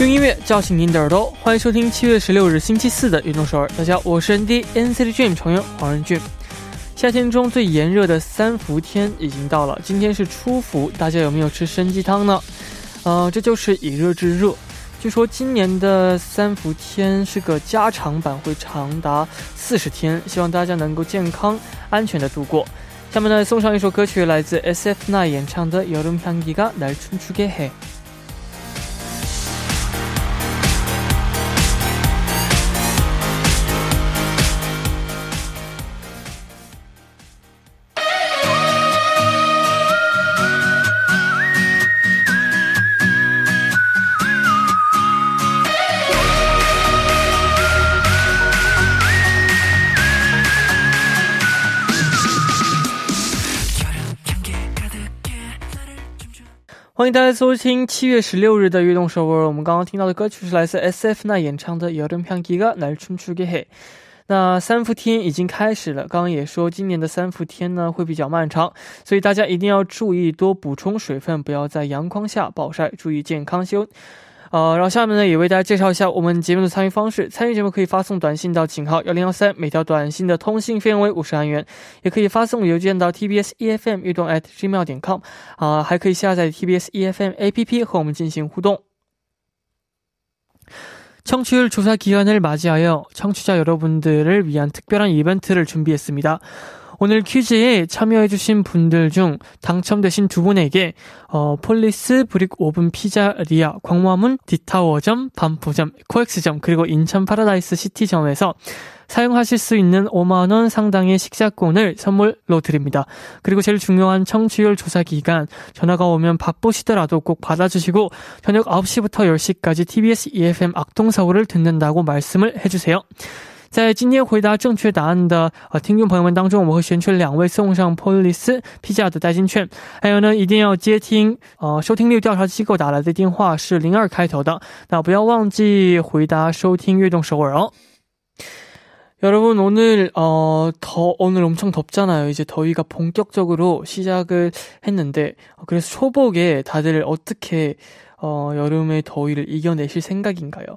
用音乐叫醒您的耳朵，欢迎收听七月十六日星期四的运动首尔。大家好，我是 ND NCT Dream 成员黄仁俊。夏天中最炎热的三伏天已经到了，今天是初伏，大家有没有吃参鸡汤呢？呃，这就是以热制热。据说今年的三伏天是个加长版，会长达四十天，希望大家能够健康安全的度过。下面呢，送上一首歌曲，来自 SF9 演唱的《여름향기가날춤추게 해》。 欢迎大家收听七月十六日的悦动首尔。我们刚刚听到的歌曲是来自 SF9 演唱的《여름향기가날춤추게 해》。那三伏天已经开始了，刚刚也说今年的三伏天呢会比较漫长，所以大家一定要注意多补充水分，不要在阳光下暴晒，注意健康休。 呃，然后下面呢，也为大家介绍一下我们节目的参与方式。参与节目可以发送短信到井号幺零幺三，每条短信的通信费用为五十韩元；也可以发送邮件到 tbs efm 运动 at gmail 点 com。啊，还可以下载 tbs efm app 和我们进行互动。청취율조사기간을맞이하여청취자여러분들을위한특별한이벤트를준비했습니다 오늘 퀴즈에 참여해주신 분들 중 당첨되신 두 분에게 어, 폴리스 브릭 오븐 피자리아 광화문 디타워점 반포점 코엑스점 그리고 인천 파라다이스 시티점에서 사용하실 수 있는 5만원 상당의 식사권을 선물로 드립니다. 그리고 제일 중요한 청취율 조사 기간, 전화가 오면 바쁘시더라도 꼭 받아주시고, 저녁 9시부터 10시까지 TBS EFM 악동서울을 듣는다고 말씀을 해주세요. 在今天回答正确答案的呃听众朋友们当中，我们会选取两位送上 Police 批价的代金券。还有呢，一定要接听呃收听率调查机构打来的电话是零二开头的。那不要忘记回答收听悦动首尔哦。여러분오늘어더오늘엄청덥잖아요이제더위가본격적으로시작을했는데그래서초복에다들어떻게어여름의더위를이겨내실생각인가요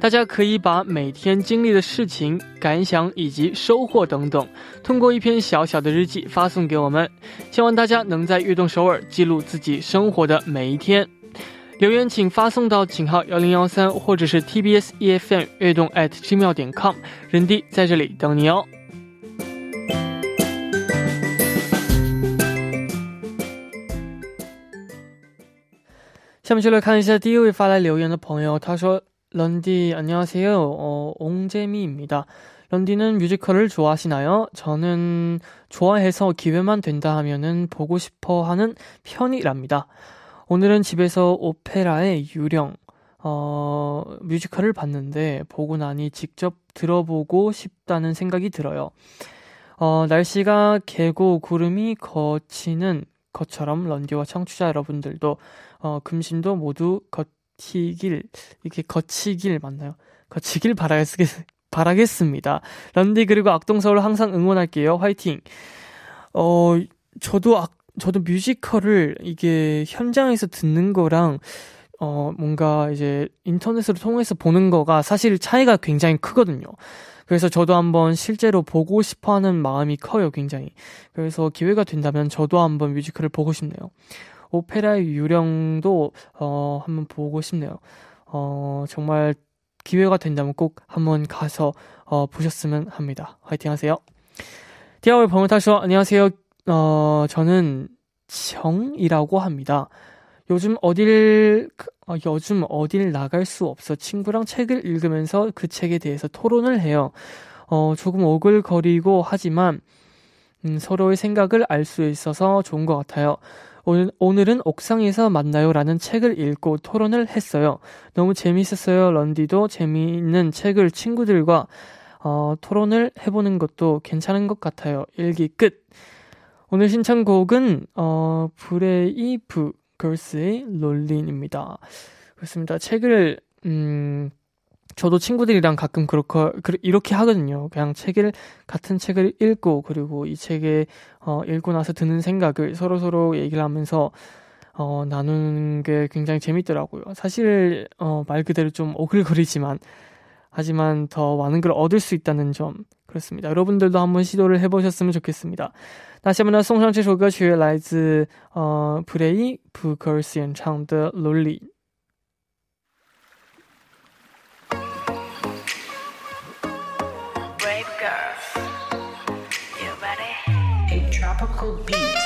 大家可以把每天经历的事情、感想以及收获等等，通过一篇小小的日记发送给我们。希望大家能在悦动首尔记录自己生活的每一天。留言请发送到井号幺零幺三，或者是 TBS EFM 悦动 at gmail 点 com，人弟在这里等你哦。下面就来看一下第一位发来留言的朋友，他说。 런디 안녕하세요. 어, 옹재미입니다. 런디는 뮤지컬을 좋아하시나요? 저는 좋아해서 기회만 된다 하면은 보고 싶어 하는 편이랍니다. 오늘은 집에서 오페라의 유령, 어, 뮤지컬을 봤는데 보고 나니 직접 들어보고 싶다는 생각이 들어요. 어, 날씨가 개고 구름이 거치는 것처럼 런디와 청취자 여러분들도 어, 금신도 모두 거, 거치길 이렇게 거치길 맞나요? 거치길 바라겠, 바라겠습니다. 런디 그리고 악동서울 항상 응원할게요. 화이팅. 어, 저도 악, 저도 뮤지컬을 이게 현장에서 듣는 거랑 어, 뭔가 이제 인터넷으로 통해서 보는 거가 사실 차이가 굉장히 크거든요. 그래서 저도 한번 실제로 보고 싶어 하는 마음이 커요, 굉장히. 그래서 기회가 된다면 저도 한번 뮤지컬을 보고 싶네요. 오페라의 유령도 어, 한번 보고 싶네요. 어, 정말 기회가 된다면 꼭 한번 가서 어, 보셨으면 합니다. 화이팅 하세요. 디아블 버뮤타쇼 안녕하세요. 어, 저는 정이라고 합니다. 요즘 어딜 그, 어, 요즘 어딜 나갈 수 없어 친구랑 책을 읽으면서 그 책에 대해서 토론을 해요. 어, 조금 오글거리고 하지만 음, 서로의 생각을 알 수 있어서 좋은 것 같아요. 오늘, 오늘은 옥상에서 만나요 라는 책을 읽고 토론을 했어요. 너무 재밌었어요. 런디도 재미있는 책을 친구들과 어, 토론을 해보는 것도 괜찮은 것 같아요. 일기 끝. 오늘 신청곡은 어, 브레이브 걸스의 롤린입니다. 그렇습니다. 책을 음 저도 친구들이랑 가끔 그렇게 이렇게 하거든요. 그냥 책을 같은 책을 읽고 그리고 이 책에 어 읽고 나서 드는 생각을 서로 서로 얘기를 하면서 어 나누는 게 굉장히 재밌더라고요. 사실 어말 그대로 좀 오글거리지만 하지만 더 많은 걸 얻을 수 있다는 점 그렇습니다. 여러분들도 한번 시도를 해보셨으면 좋겠습니다. 那下面呢，送上这首歌曲来自呃 브레이 布格尔斯演唱的《 Apple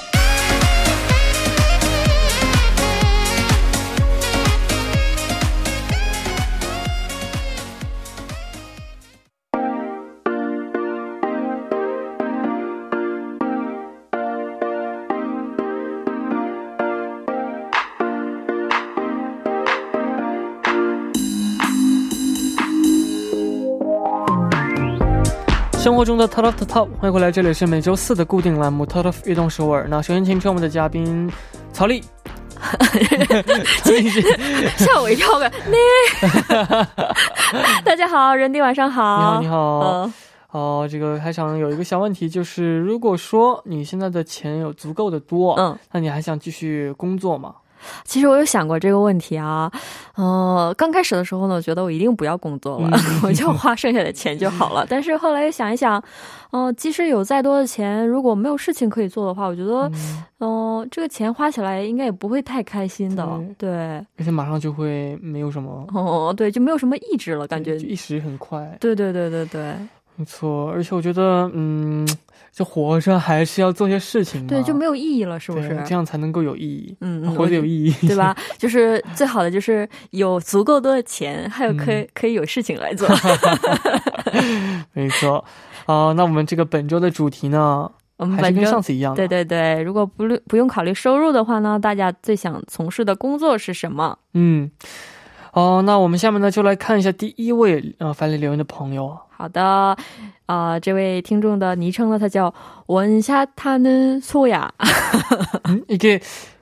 生活中的 Top of the Top，欢迎回来，这里是每周四的固定栏目 Top of 运动首尔。那首先请出我们的嘉宾曹丽，吓我一跳呗！大家好，人弟晚上好，你好，你好。哦，这个还想有一个小问题，就是如果说你现在的钱有足够的多，嗯，那你还想继续工作吗？其实我有想过这个问题啊，呃，刚开始的时候呢，我觉得我一定不要工作了，我就 花剩下的钱就好了。但是后来又想一想，哦，即使有再多的钱，如果没有事情可以做的话，我觉得，嗯，这个钱花起来应该也不会太开心的。对，而且马上就会没有什么，哦，对，就没有什么意志了，感觉一时很快。对对对对对。没错，而且我觉得，嗯，就活着还是要做些事情，对，就没有意义了，是不是？这样才能够有意义，嗯，活得有意义，对吧？就是最好的就是有足够多的钱，还有可以可以有事情来做。没错，啊，那我们这个本周的主题呢，我们还是跟上次一样，对对对。如果不不用考虑收入的话呢，大家最想从事的工作是什么？嗯，哦，那我们下面呢就来看一下第一位呃发来留言的朋友。好的，啊，这位听众的昵称呢，他叫원샷하는소 야。 이게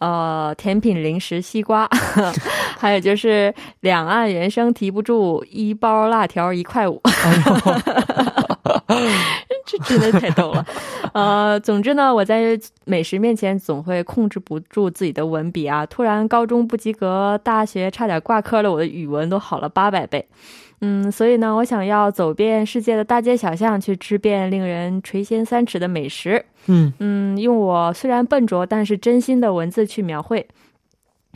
呃，甜品、零食、西瓜，还有就是两岸猿声提不住，一包辣条一块五，这真的太逗了。呃，总之呢，我在美食面前总会控制不住自己的文笔啊！突然高中不及格，大学差点挂科了，我的语文都好了八百倍。嗯，所以呢，我想要走遍世界的大街小巷，去吃遍令人垂涎三尺的美食。嗯嗯，用我虽然笨拙，但是真心的文字去描绘。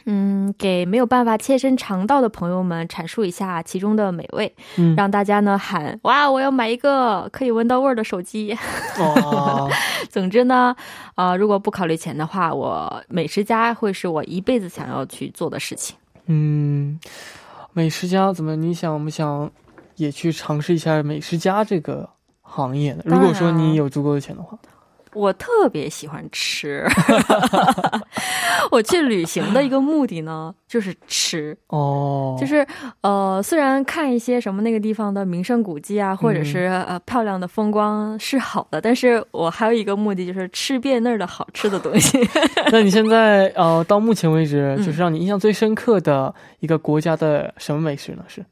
嗯，给没有办法切身尝到的朋友们阐述一下其中的美味，让大家呢喊哇，我要买一个可以闻到味儿的手机。哦，总之呢，啊，如果不考虑钱的话，我美食家会是我一辈子想要去做的事情。嗯。美食家怎么？你想不想也去尝试一下美食家这个行业呢？如果说你有足够的钱的话。我特别喜欢吃，我去旅行的一个目的呢，就是吃哦，就是呃，虽然看一些什么那个地方的名胜古迹啊，或者是呃漂亮的风光是好的，但是我还有一个目的就是吃遍那儿的好吃的东西。那你现在呃，到目前为止，就是让你印象最深刻的一个国家的什么美食呢？是？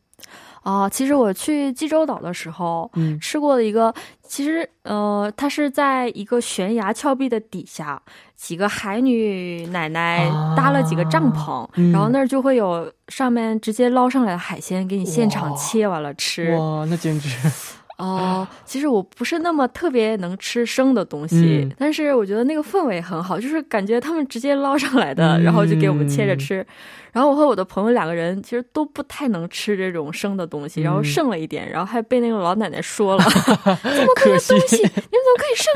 啊，其实我去济州岛的时候，嗯，吃过的一个，其实呃，它是在一个悬崖峭壁的底下，几个海女奶奶搭了几个帐篷，然后那儿就会有上面直接捞上来的海鲜给你现场切完了吃。哇，那简直！哦，其实我不是那么特别能吃生的东西，但是我觉得那个氛围很好，就是感觉他们直接捞上来的，然后就给我们切着吃。然后我和我的朋友两个人其实都不太能吃这种生的东西，然后剩了一点，然后还被那个老奶奶说了：“ 这么多东西，你们怎么可以剩？”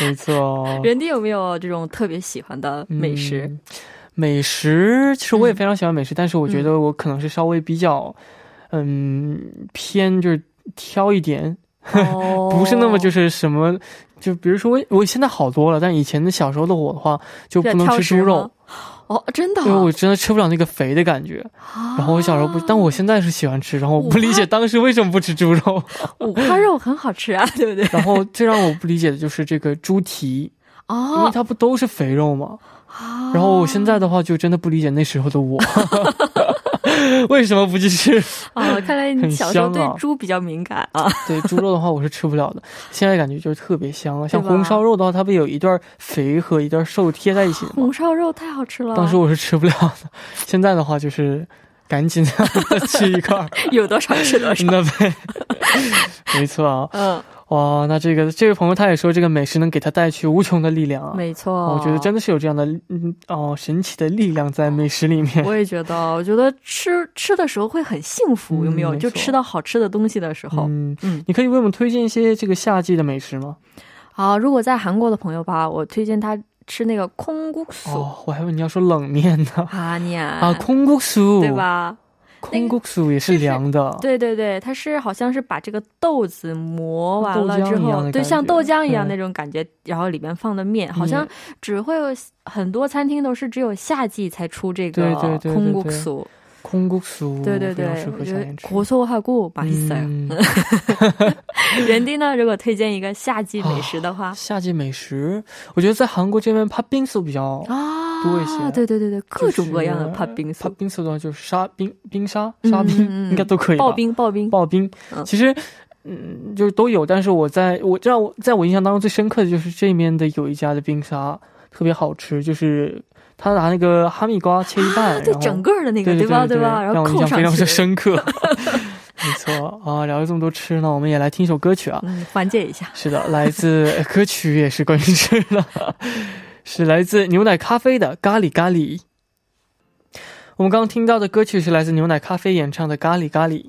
没错。人家有没有这种特别喜欢的美食？美食其实我也非常喜欢美食，但是我觉得我可能是稍微比较。嗯，偏就是挑一点，不是那么就是什么，就比如说我我现在好多了，但以前的小时候的我的话就不能吃猪肉，哦，真的，因为我真的吃不了那个肥的感觉。然后我小时候不，但我现在是喜欢吃，然后我不理解当时为什么不吃猪肉。五花肉很好吃啊，对不对？然后最让我不理解的就是这个猪蹄，哦，因为它不都是肥肉吗？然后我现在的话就真的不理解那时候的我。为什么不去吃？啊，看来你小时候对猪比较敏感啊。对猪肉的话，我是吃不了的。现在感觉就是特别香了，像红烧肉的话，它不有一段肥和一段瘦贴在一起吗？红烧肉太好吃了。当时我是吃不了的，现在的话就是赶紧吃一块，有多少吃多少。那呗，没错啊。嗯。哇，那这个这位朋友他也说，这个美食能给他带去无穷的力量啊！没错，我觉得真的是有这样的嗯哦神奇的力量在美食里面。我也觉得，我觉得吃吃的时候会很幸福，有没有？就吃到好吃的东西的时候，嗯嗯，你可以为我们推荐一些这个夏季的美食吗？好，如果在韩国的朋友吧，我推荐他吃那个空谷酥。哦，我还以为你要说冷面呢。啊，你啊，啊，空谷酥，对吧？空谷酥也是凉的，对对对，它是好像是把这个豆子磨完了之后，对，像豆浆一样那种感觉，然后里面放的面，好像只会有很多餐厅都是只有夏季才出这个空谷酥。空谷酥，对对对，我觉得고소하고맛있어 요。 人丁呢，如果推荐一个夏季美食的话，夏季美食，我觉得在韩国这边팥빙수比较多一些。对对对对，各种各样的팥빙 수。 팥빙수的话就是沙冰冰沙沙冰，应该都可以。刨冰刨冰刨冰，其实嗯，就是都有。但是我在我知道，在我印象当中最深刻的就是这边的有一家的冰沙特别好吃，就是。 他拿那个哈密瓜切一半，对整个的那个，对吧？对吧？然后印象非常深刻。没错啊，聊了这么多吃呢，我们也来听首歌曲啊，缓解一下。是的，来自歌曲也是关于吃的，是来自牛奶咖啡的咖喱咖喱。我们刚刚听到的歌曲是来自牛奶咖啡演唱的咖喱咖喱。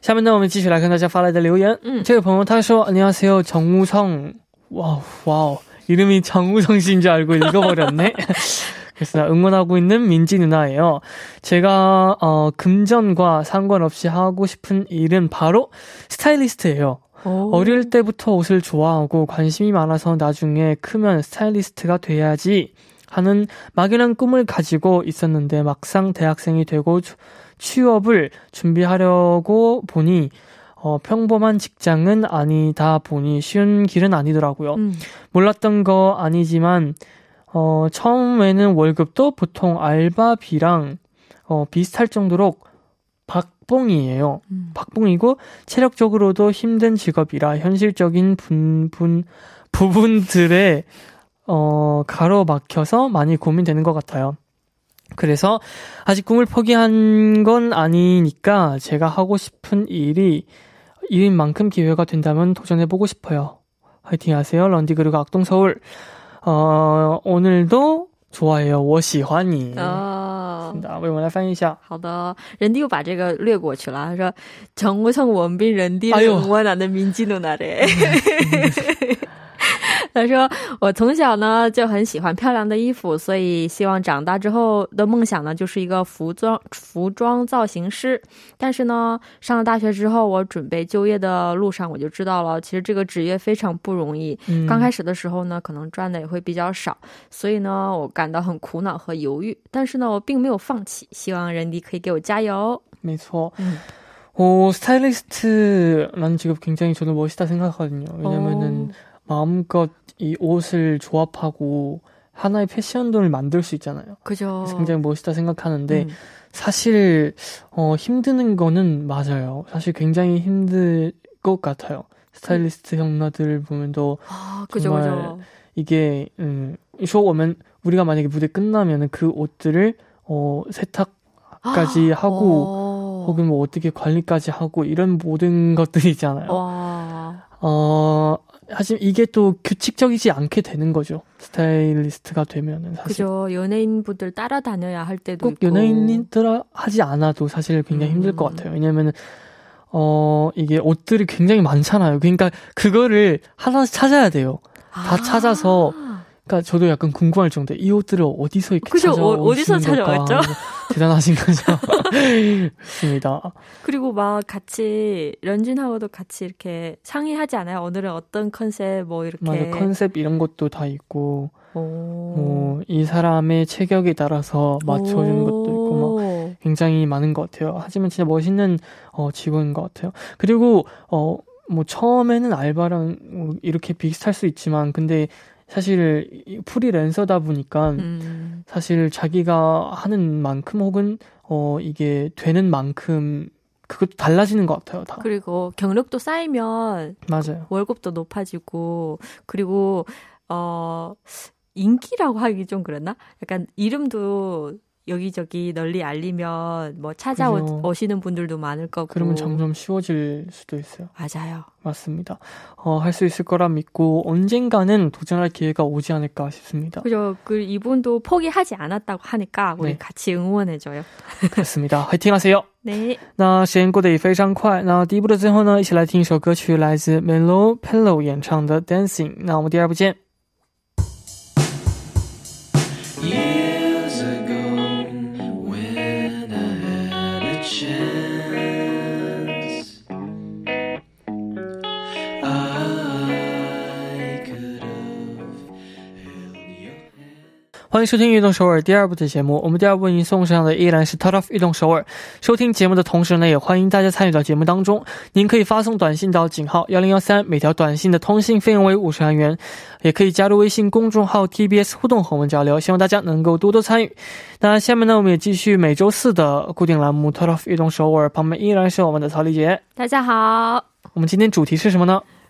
下面呢，我们继续来看大家发来的留言。嗯，这位朋友他说：“안녕하세요정우성哇哇哦，이름이정우성씨인줄알고읽어버렸네 그래서 응원하고 있는 민지 누나예요. 제가 어, 금전과 상관없이 하고 싶은 일은 바로 스타일리스트예요. 오. 어릴 때부터 옷을 좋아하고 관심이 많아서 나중에 크면 스타일리스트가 돼야지 하는 막연한 꿈을 가지고 있었는데 막상 대학생이 되고 취업을 준비하려고 보니 어, 평범한 직장은 아니다 보니 쉬운 길은 아니더라고요. 음. 몰랐던 거 아니지만 어, 처음에는 월급도 보통 알바비랑 어, 비슷할 정도로 박봉이에요. 음. 박봉이고 체력적으로도 힘든 직업이라 현실적인 분, 분, 부분들에 어, 가로막혀서 많이 고민되는 것 같아요. 그래서 아직 꿈을 포기한 건 아니니까 제가 하고 싶은 일이 일인 만큼 기회가 된다면 도전해보고 싶어요. 화이팅 하세요. 런디그룹 악동서울. 어, 오늘도 좋아해요. 我喜欢你. 아. 为我们来翻译一下。好的，人弟又把这个略过去了。他说：“정우성원빈人弟응원하는 민지 누나래。” 他说：“我从小呢就很喜欢漂亮的衣服，所以希望长大之后的梦想呢就是一个服装服装造型师。但是呢，上了大学之后，我准备就业的路上，我就知道了，其实这个职业非常不容易。刚开始的时候呢，可能赚的也会比较少，所以呢，我感到很苦恼和犹豫。但是呢，我并没有放弃，希望人迪可以给我加油。没错，嗯。” 어, 스타일리스트라는 직업 굉장히 저는 멋있다 생각하거든요. 왜냐면은 어. 마음껏 이 옷을 조합하고 하나의 패션돈을 만들 수 있잖아요. 그죠. 굉장히 멋있다 생각하는데 음. 사실 어 힘드는 거는 맞아요. 사실 굉장히 힘들 것 같아요. 스타일리스트 음. 형님들 보면도 아, 그죠, 정말 그죠. 이게 음, 쇼오면 우리가 만약에 무대 끝나면은 그 옷들을 어 세탁까지 아, 하고 오. 혹은 뭐 어떻게 관리까지 하고 이런 모든 것들이 있잖아요. 와. 어 하지만 이게 또 규칙적이지 않게 되는 거죠. 스타일리스트가 되면은 사실. 그죠. 연예인분들 따라다녀야 할 때도 꼭 있고. 연예인들 하지 않아도 사실 굉장히 음. 힘들 것 음. 같아요. 왜냐면은 어, 이게 옷들이 굉장히 많잖아요. 그러니까 그거를 하나씩 찾아야 돼요. 다 아. 찾아서 그러니까 저도 약간 궁금할 정도. 이 옷들을 어디서 이렇게 그죠? 찾아 어, 디서 찾아왔죠? 대단하신 거죠. 그렇습니다. 그리고 막 같이 런쥔하고도 같이 이렇게 상의하지 않아요? 오늘은 어떤 컨셉 뭐 이렇게 맞아 컨셉 이런 것도 다 있고 뭐 이 사람의 체격에 따라서 맞춰주는 것도 있고 막 굉장히 많은 것 같아요. 하지만 진짜 멋있는 어, 직원인 것 같아요. 그리고 어. 뭐 처음에는 알바랑 뭐 이렇게 비슷할 수 있지만 근데 사실 프리랜서다 보니까 음. 사실 자기가 하는 만큼 혹은 어 이게 되는 만큼 그것도 달라지는 것 같아요. 다. 그리고 경력도 쌓이면 맞아요. 월급도 높아지고 그리고 어 인기라고 하기 좀 그랬나? 약간 이름도 여기저기 널리 알리면 뭐 찾아오시는 분들도 많을 거고. 그러면 점점 쉬워질 수도 있어요. 맞아요. 맞습니다. 어, 할 수 있을 거라 믿고 언젠가는 도전할 기회가 오지 않을까 싶습니다. 그죠. 그 이분도 포기하지 않았다고 하니까 우리 네. 같이 응원해줘요. 그렇습니다. 화이팅 하세요. 对，那时间过得也非常快。那第一部的最后呢，一起来听一首歌曲，来自 Melo Pillow 演唱的《Dancing》。那我们第二部见。 欢迎收听《运动首尔》第二部的节目。我们第二部为您送上的依然是 Top of 运动首尔。收听节目的同时呢，也欢迎大家参与到节目当中。您可以发送短信到井号幺零幺三，每条短信的通信费用为五十韩元。也可以加入微信公众号 TBS 互动和我们交流。希望大家能够多多参与。那下面呢，我们也继续每周四的固定栏目 Top of 运动首尔。旁边依然是我们的曹丽杰。大家好。我们今天主题是什么呢？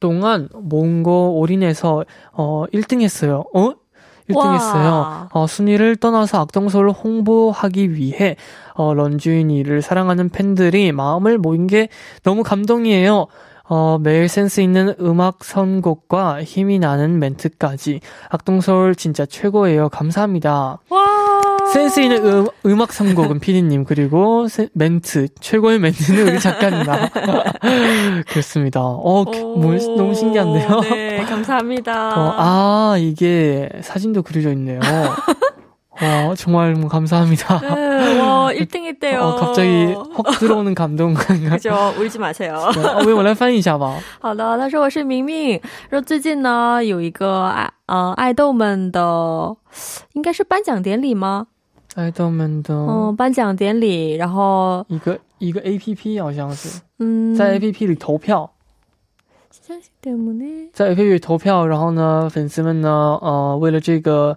동안 몽고 올인해서 어 1등 했어요. 어? 1등 했어요. 어, 순위를 떠나서 악동서를 홍보하기 위해 어, 런쥔이를 사랑하는 팬들이 마음을 모인 게 너무 감동이에요. 어, 매일 센스 있는 음악 선곡과 힘이 나는 멘트까지 악동서울 진짜 최고예요. 감사합니다. 와! 센스 있는 음, 음악 선곡은 피디님 그리고 세, 멘트 최고의 멘트는 우리 작가입니다. 그렇습니다. 어, 뭐, 너무 신기한데요. 네, 감사합니다. 어, 아 이게 사진도 그려져 있네요. 어, 정말 뭐 감사합니다. 네, 와, 1등 했대요. 어, 갑자기 확 들어오는 감동. 그죠, 울지 마세요. 我我来翻译一下吧。好的，他说我是明明，说最近呢有一个爱爱豆们的，应该是颁奖典礼吗？ 爱豆们的嗯，颁奖典礼，然后一个一个 A P P 好像是，嗯，在 A P P 里投票，在 A P P 里投票，然后呢，粉丝们呢，呃，为了这个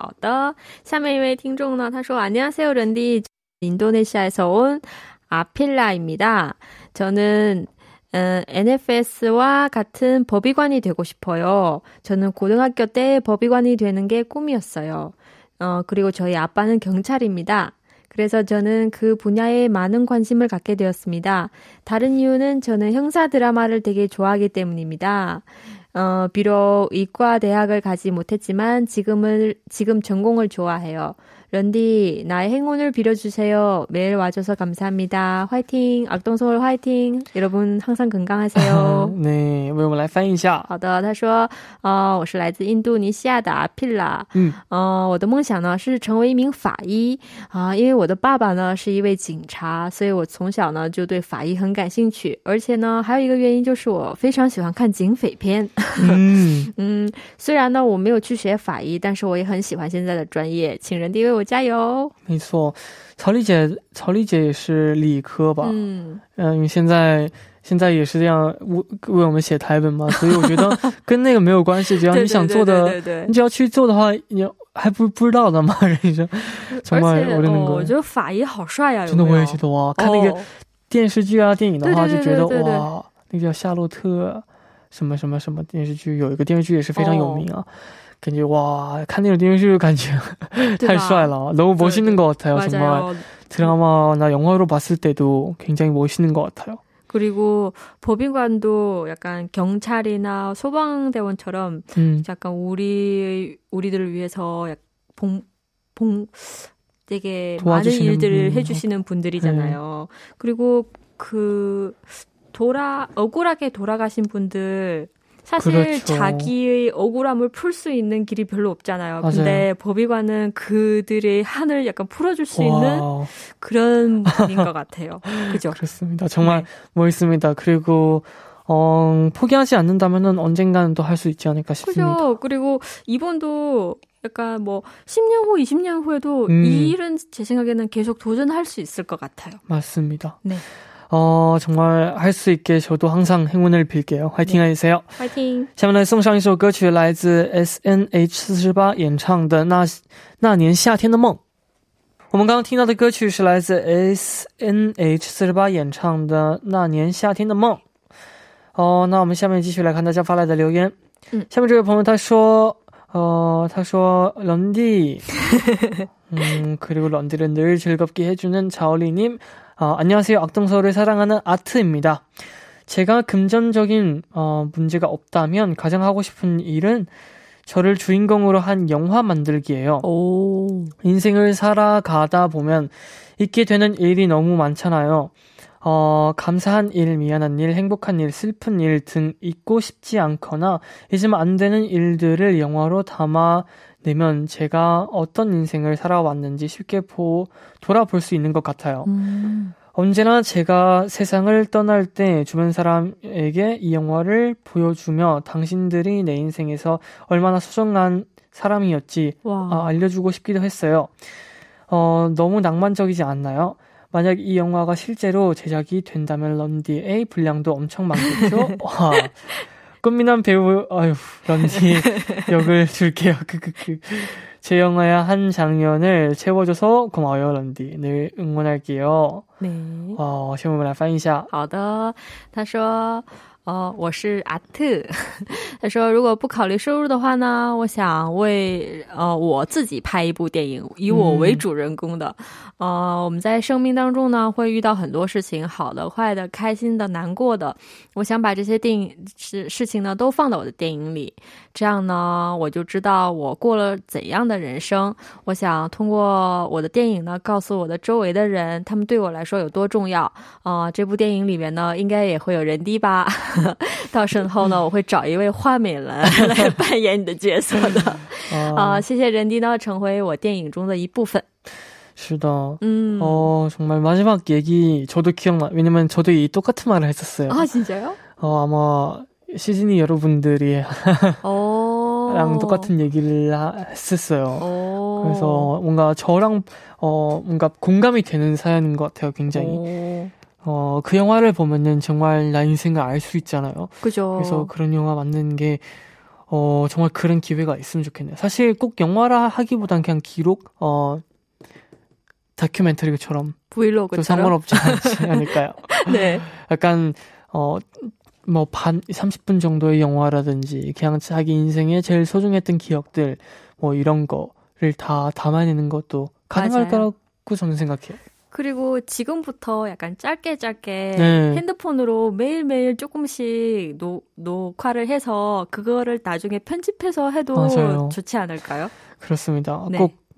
好的，下面一位听众呢，他说：“안녕하세요런디인도네시아에서온아필라입니다 저는 음, NFS와 같은 법의관이 되고 싶어요. 저는 고등학교 때 법의관이 되는 게 꿈이었어요. 어, 그리고 저희 아빠는 경찰입니다. 그래서 저는 그 분야에 많은 관심을 갖게 되었습니다. 다른 이유는 저는 형사 드라마를 되게 좋아하기 때문입니다. 어, 비록 이과 대학을 가지 못했지만 지금을, 지금 전공을 좋아해요. 런디, 나의 행운을 빌어주세요. 매일 와줘서 감사합니다. 화이팅! 악동서울 화이팅! 여러분 항상 건강하세요. 对，为我们来翻译一下。好的，他说，呃，我是来自印度尼西亚的阿皮拉，嗯，呃，我的梦想呢是成为一名法医，啊、呃，因为我的爸爸呢是一位警察，所以我从小呢就对法医很感兴趣，而且呢还有一个原因就是我非常喜欢现在的专业，嗯，虽然呢我没有去学法医，但是我也很喜欢现在的专业，请人弟为我 加油。没错，曹丽姐，曹丽姐也是理科吧？嗯嗯，现在现在也是这样为为我们写台本嘛，所以我觉得跟那个没有关系，只要你想做的，你只要去做的话，你还不不知道的嘛？人生，而且我觉得法医好帅呀，真的我也觉得哇，看那个电视剧啊、电影的话，就觉得哇，那个叫《夏洛特》什么什么什么电视剧，有一个电视剧也是非常有名啊。 感觉哇，看那种电视剧感觉太帅了，너무멋있는것같아요정말드라마나영화로봤을때도굉장히멋있는것같아요 그리고법인관도약간경찰이나소방대원처럼음약간우리우리들을위해서약봉봉되게많은일들을해주시는분들이잖아요그리고그돌아억울하게돌아가신분들 사실 그렇죠. 자기의 억울함을 풀 수 있는 길이 별로 없잖아요. 맞아요. 근데 법의관은 그들의 한을 약간 풀어줄 수 와. 있는 그런 분인 것 같아요. 그죠? 그렇습니다. 정말 네. 멋있습니다. 그리고 어, 포기하지 않는다면은 언젠가는 또 할 수 있지 않을까 싶습니다. 그죠. 그리고 이번도 약간 뭐 10년 후, 20년 후에도 음. 이 일은 제 생각에는 계속 도전할 수 있을 것 같아요. 맞습니다. 네. 어, 정말 할 수 있게 저도 항상 행운을 빌게요. 화이팅 하세요. 화이팅. 下面来送上一首歌曲，来自 S.N.H. 四十八演唱的《那那年夏天的梦》。我们刚刚听到的歌曲是来自 S.N.H. 四十八演唱的《那年夏天的梦》。哦，那我们下面继续来看大家发来的留言。嗯，下面这位朋友他说，呃，他说런디嗯，그리고런디를즐겁게해주는 자올리님, 어, 안녕하세요. 악동서울에 제가 금전적인 어, 문제가 없다면 가장 하고 싶은 일은 저를 주인공으로 한 영화 만들기예요. 오. 인생을 살아가다 보면 있게 되는 일이 너무 많잖아요. 어, 감사한 일, 미안한 일, 행복한 일, 슬픈 일 등 잊고 싶지 않거나 잊으면 안 되는 일들을 영화로 담아 내면 제가 어떤 인생을 살아왔는지 쉽게 보, 돌아볼 수 있는 것 같아요. 음. 언제나 제가 세상을 떠날 때 주변 사람에게 이 영화를 보여주며 당신들이 내 인생에서 얼마나 소중한 사람이었지 아, 알려주고 싶기도 했어요. 어, 너무 낭만적이지 않나요? 만약 이 영화가 실제로 제작이 된다면 런디의 분량도 엄청 많겠죠? 와. 꽃미남 배우, 아유, 런디 역을 줄게요. 크크크. 제 영화의 한 장면을 채워줘서 고마워요, 런디. 늘 응원할게요. 네. 어, 先我们来翻译一下.好的.他说 哦，我是阿特。他说，如果不考虑收入的话呢，我想为呃我自己拍一部电影，以我为主人公的。呃，我们在生命当中呢，会遇到很多事情，好的、坏的、开心的、难过的。我想把这些电影事事情呢，都放到我的电影里，这样呢，我就知道我过了怎样的人生。我想通过我的电影呢，告诉我的周围的人，他们对我来说有多重要。啊，这部电影里面呢，应该也会有人滴吧。到时候呢，我会找一位花美男来扮演你的角色的。啊，谢谢人迪呢，成为我电影中的一部分。 是的. 음. 어, 정말 마지막 얘기 저도 기억나. 왜냐면 저도 이 똑같은 말을 했었어요. 아, 진짜요? 어, 아마 시즈니 여러분들이 어. 랑 똑같은 얘기를 했었어요. 오. 어. 그래서 뭔가 저랑 어 뭔가 공감이 되는 사연인 것 같아요. 굉장히. 오. 어, 그 영화를 보면은 정말 나 인생을 알 수 있잖아요. 그죠. 그래서 그런 영화 만드는 게, 어, 정말 그런 기회가 있으면 좋겠네요. 사실 꼭 영화라 하기보단 그냥 기록, 어, 다큐멘터리처럼. 브이로그처럼. 상관없지 않을까요? 네. 약간, 어, 뭐, 반, 30분 정도의 영화라든지, 그냥 자기 인생에 제일 소중했던 기억들, 뭐, 이런 거를 다 담아내는 것도 가능할 거라고 저는 생각해요. 그리고 지금부터 약간 짧게 짧게 네. 핸드폰으로 매일매일 조금씩 노, 녹화를 해서 그거를 나중에 편집해서 해도 맞아요. 좋지 않을까요? 그렇습니다. 네. 꼭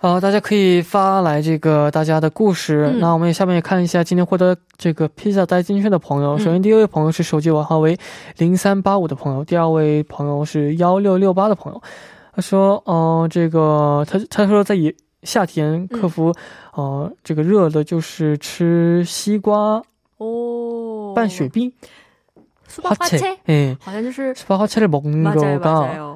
呃，大家可以发来这个大家的故事。那我们也下面也看一下今天获得这个披萨带金券的朋友。首先第一位朋友是手机尾号为零三八五的朋友，第二位朋友是幺六六八的朋友。他说，呃，这个他他说在野夏天克服，呃，这个热的就是吃西瓜哦，拌雪碧。 수박 화채? 화채? 네. 과연就是 수박 화채를 먹는 맞아요, 거가 맞아요.